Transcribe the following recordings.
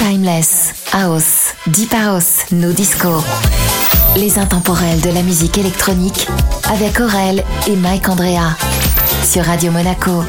Timeless, House, Deep House, No Disco. Les intemporels de la musique électronique avec Aurel et Mike Andrea sur Radio Monaco.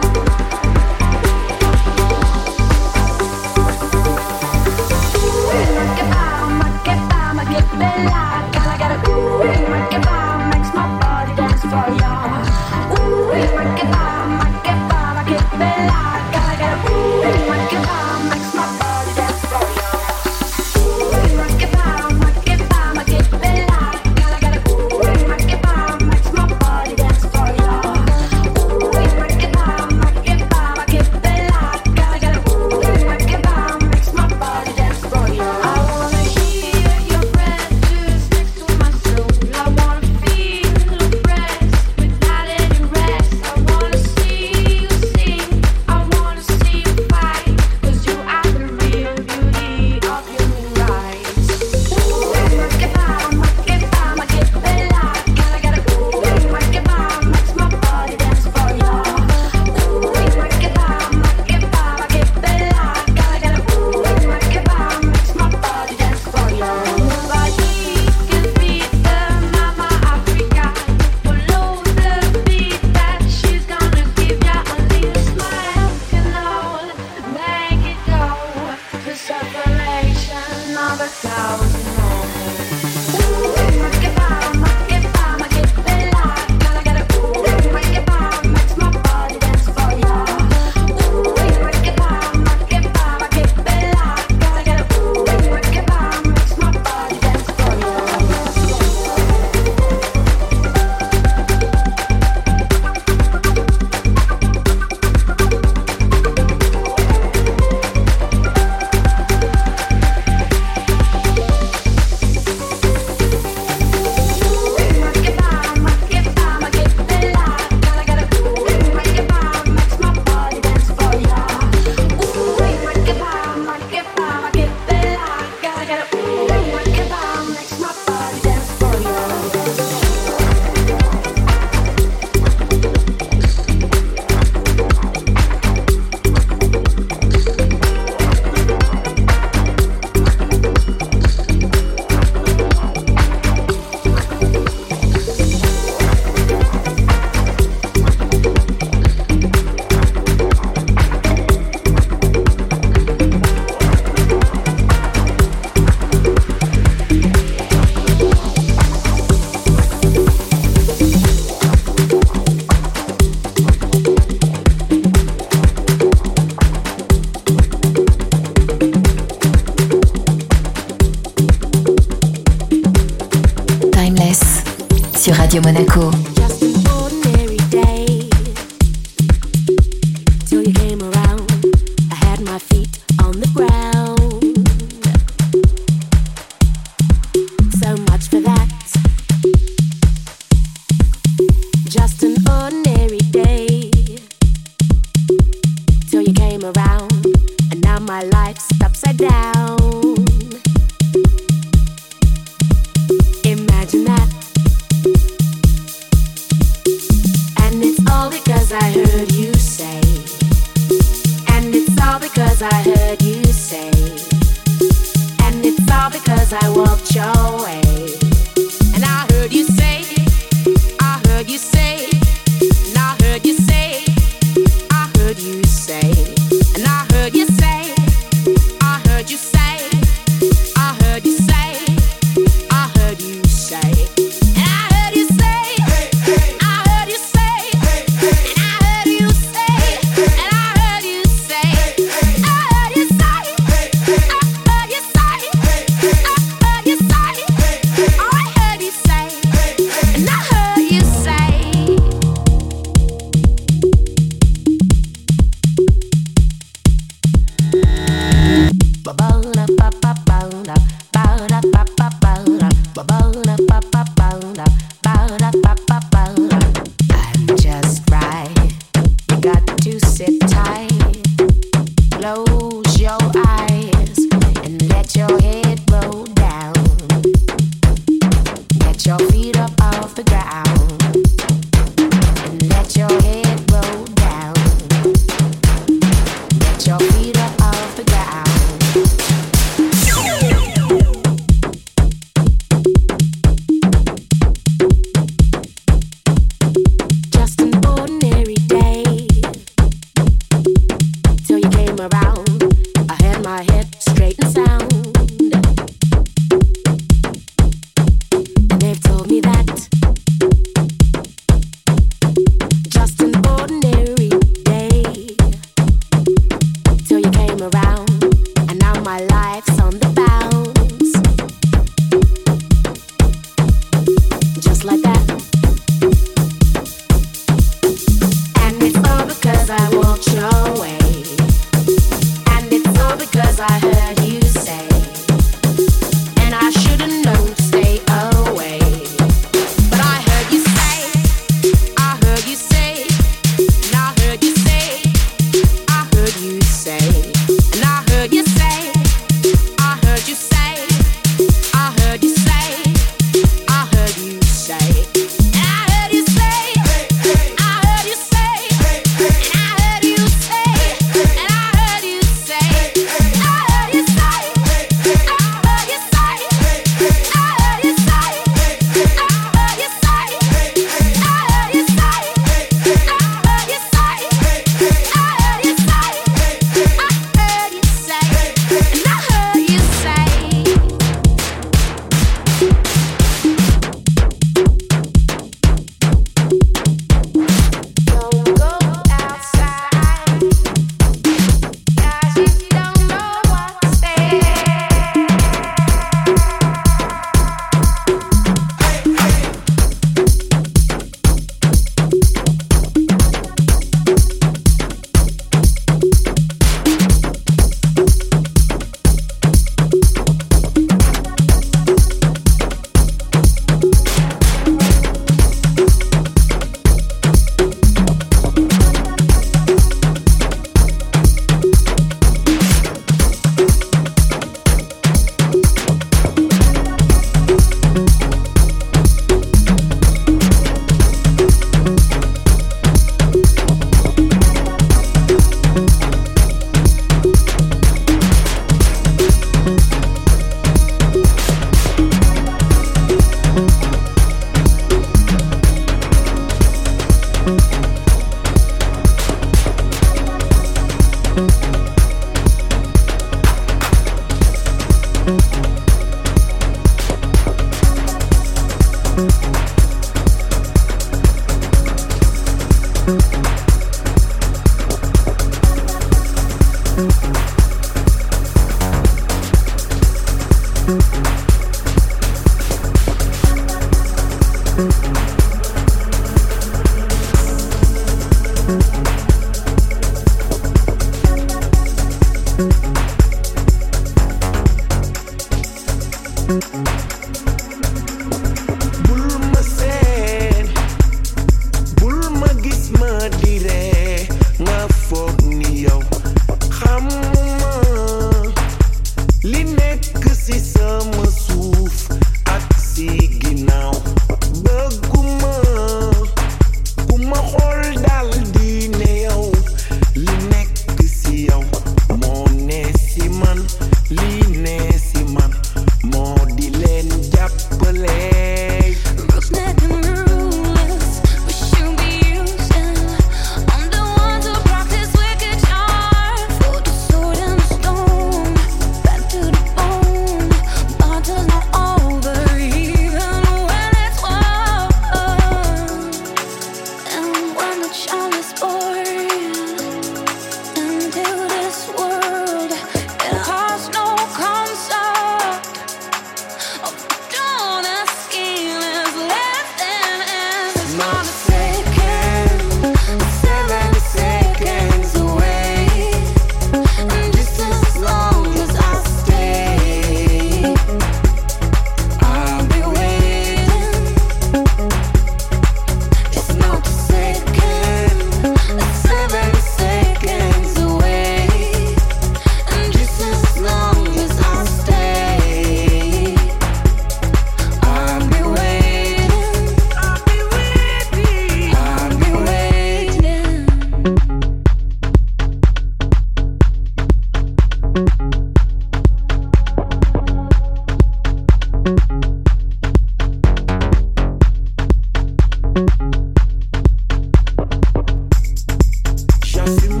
see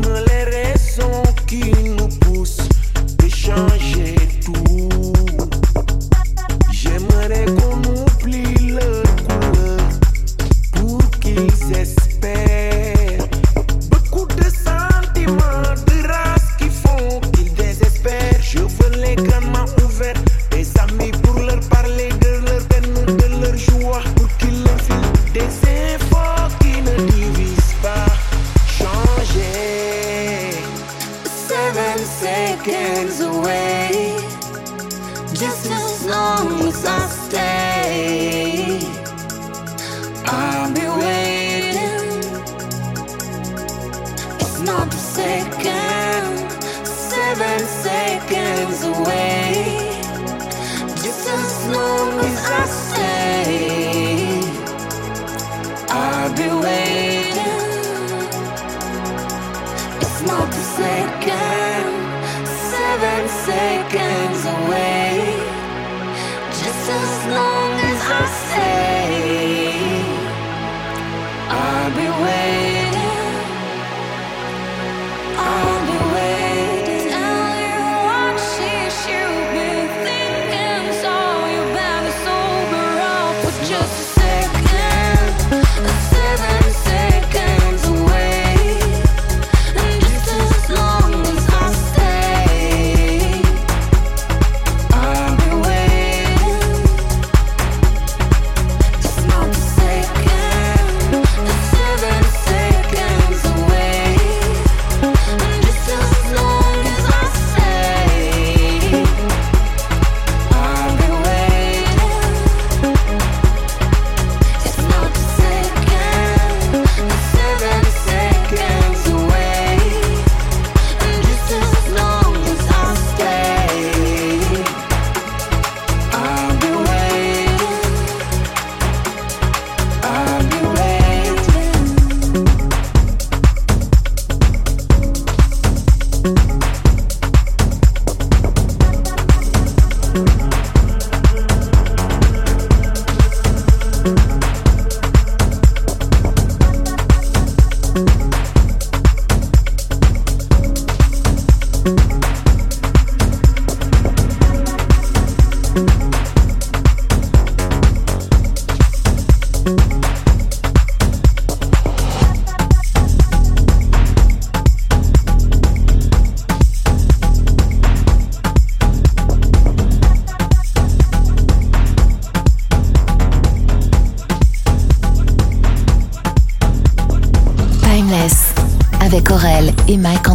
Mike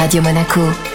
Radio Monaco.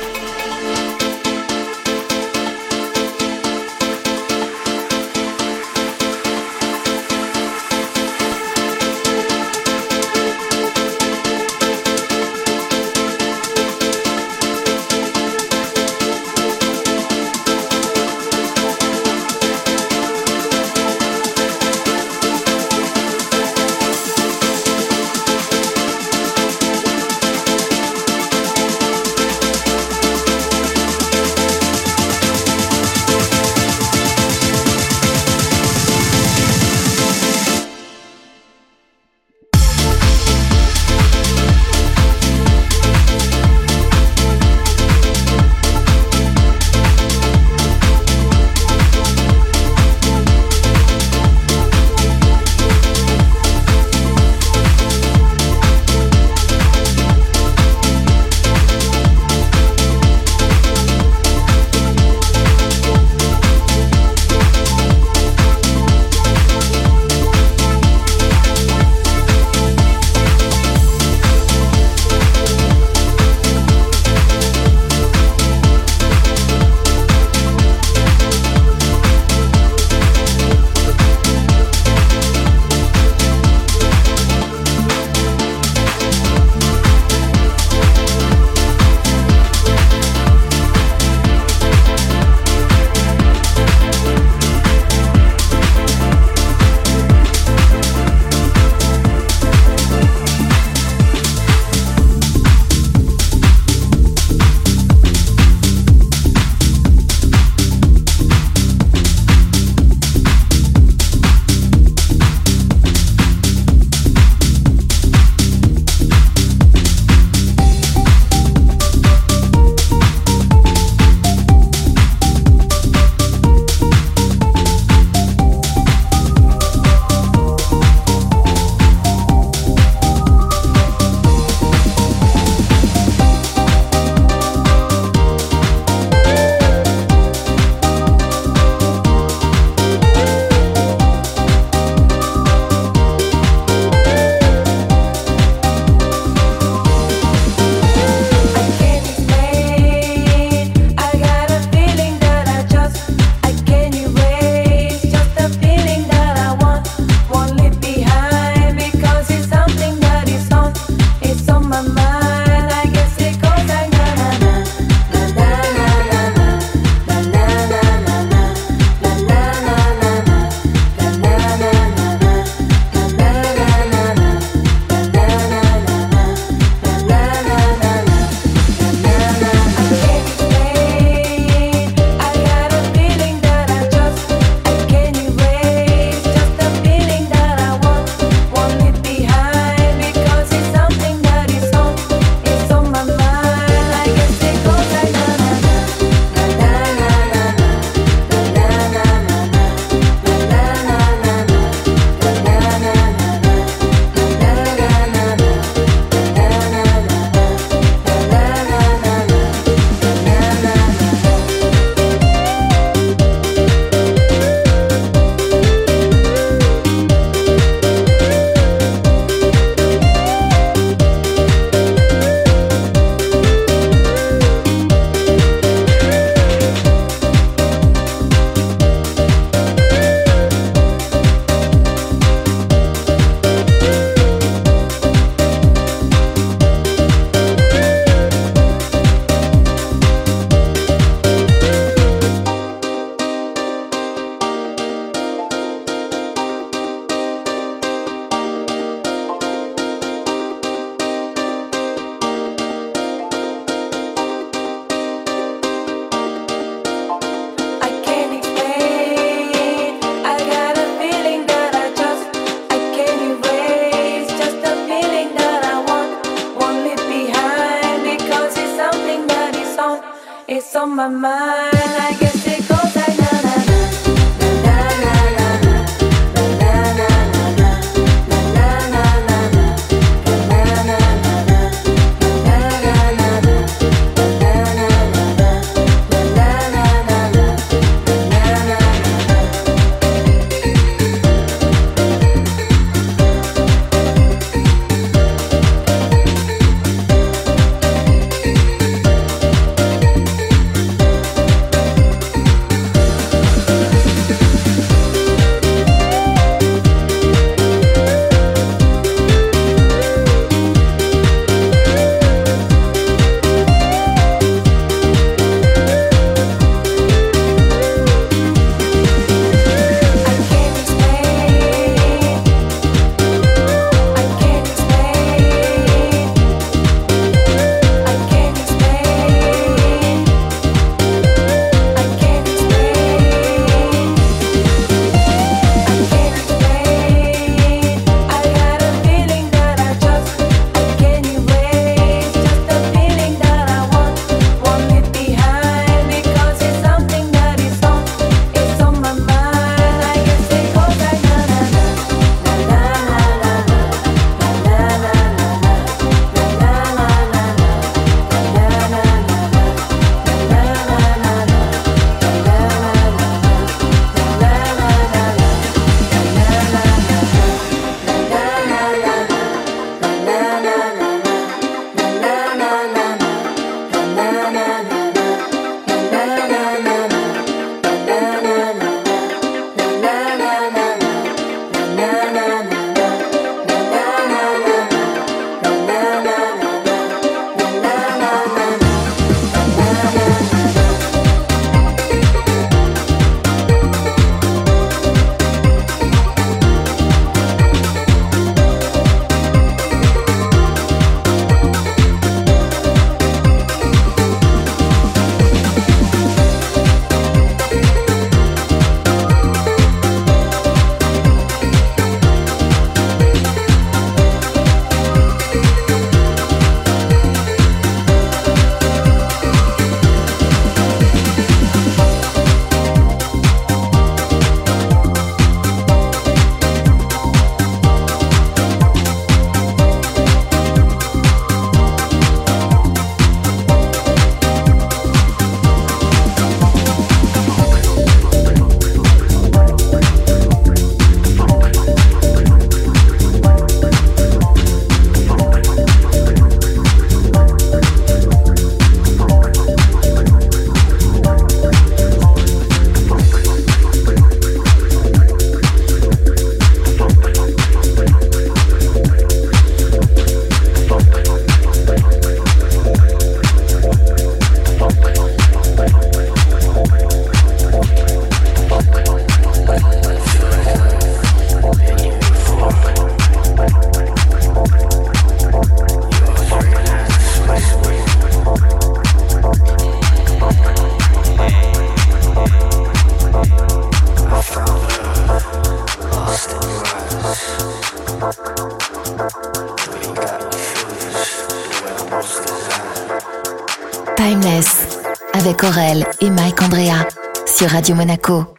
Radio Monaco.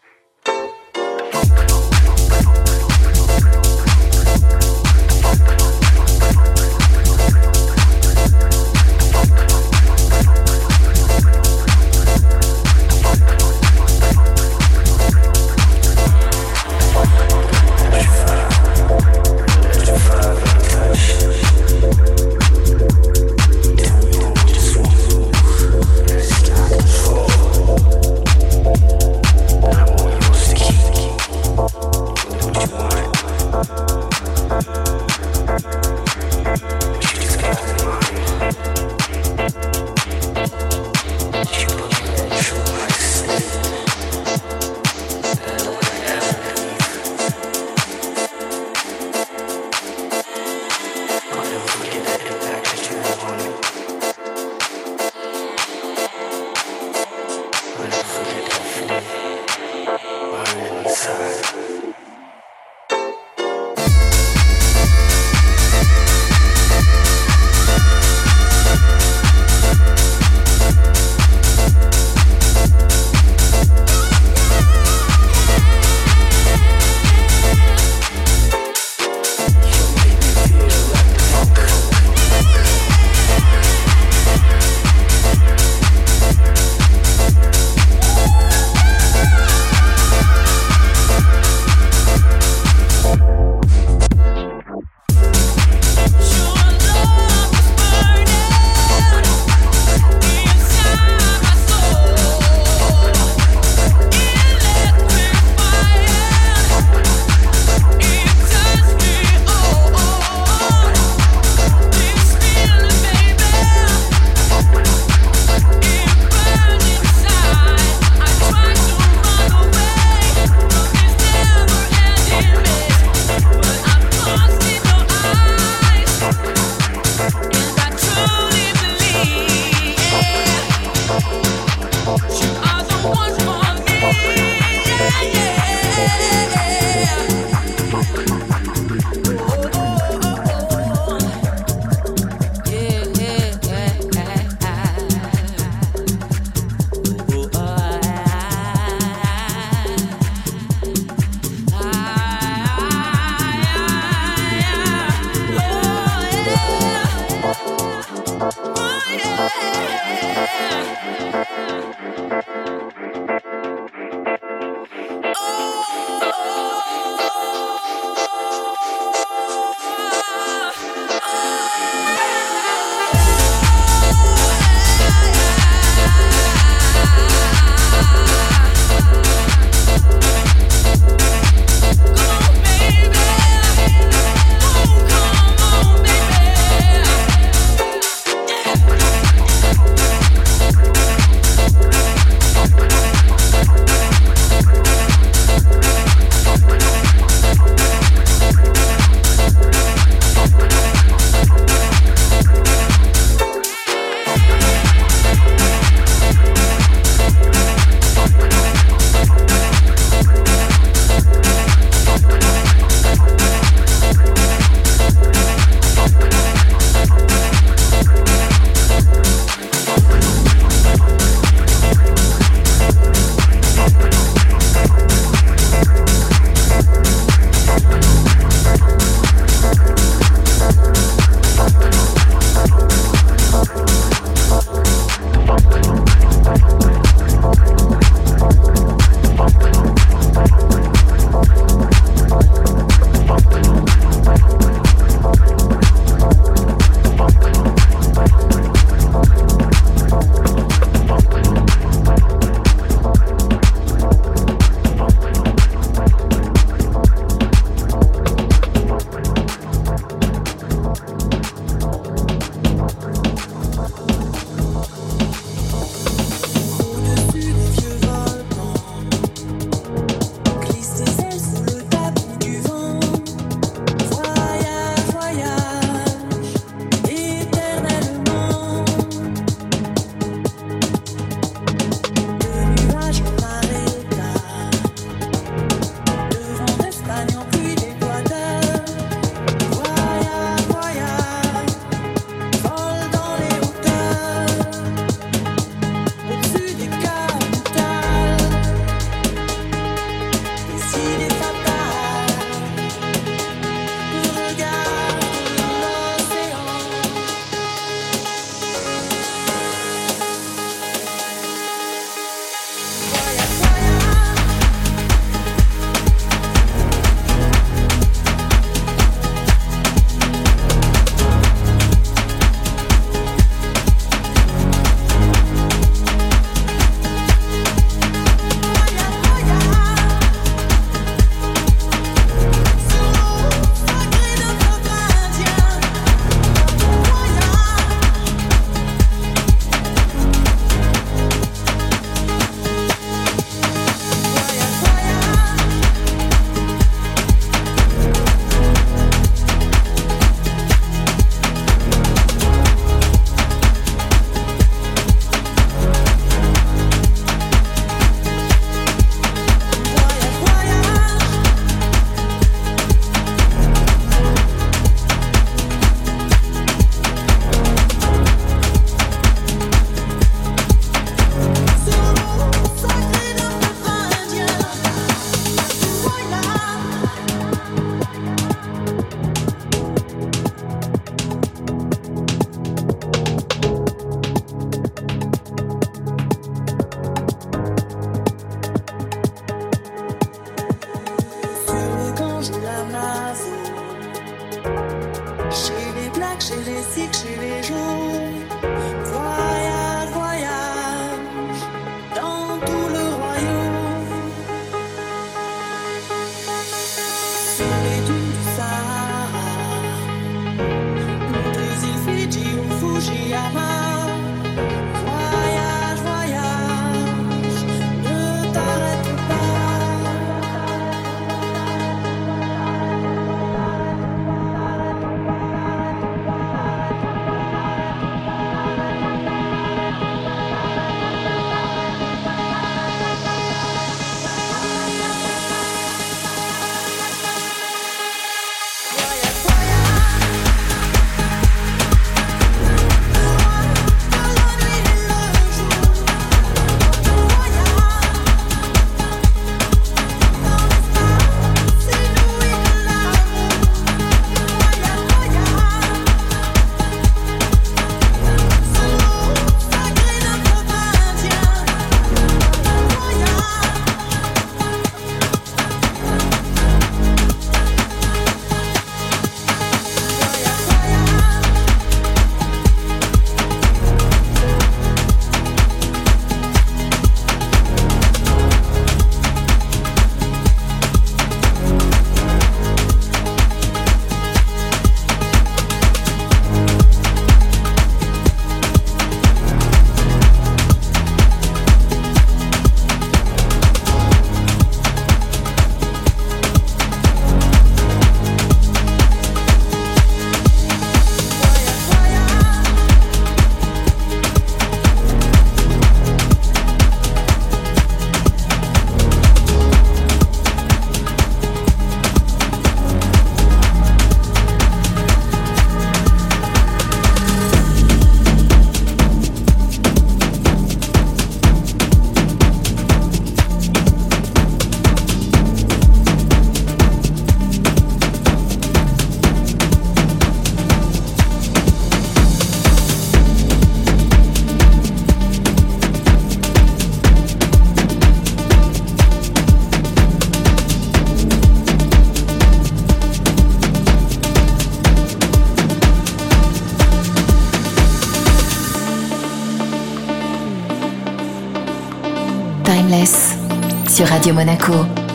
Sur Radio Monaco.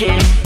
kid.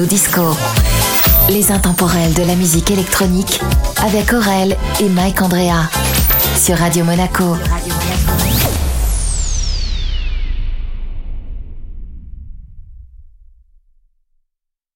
House, No Disco. Les intemporels de la musique électronique avec Aurel et Mike Andrea sur Radio Monaco.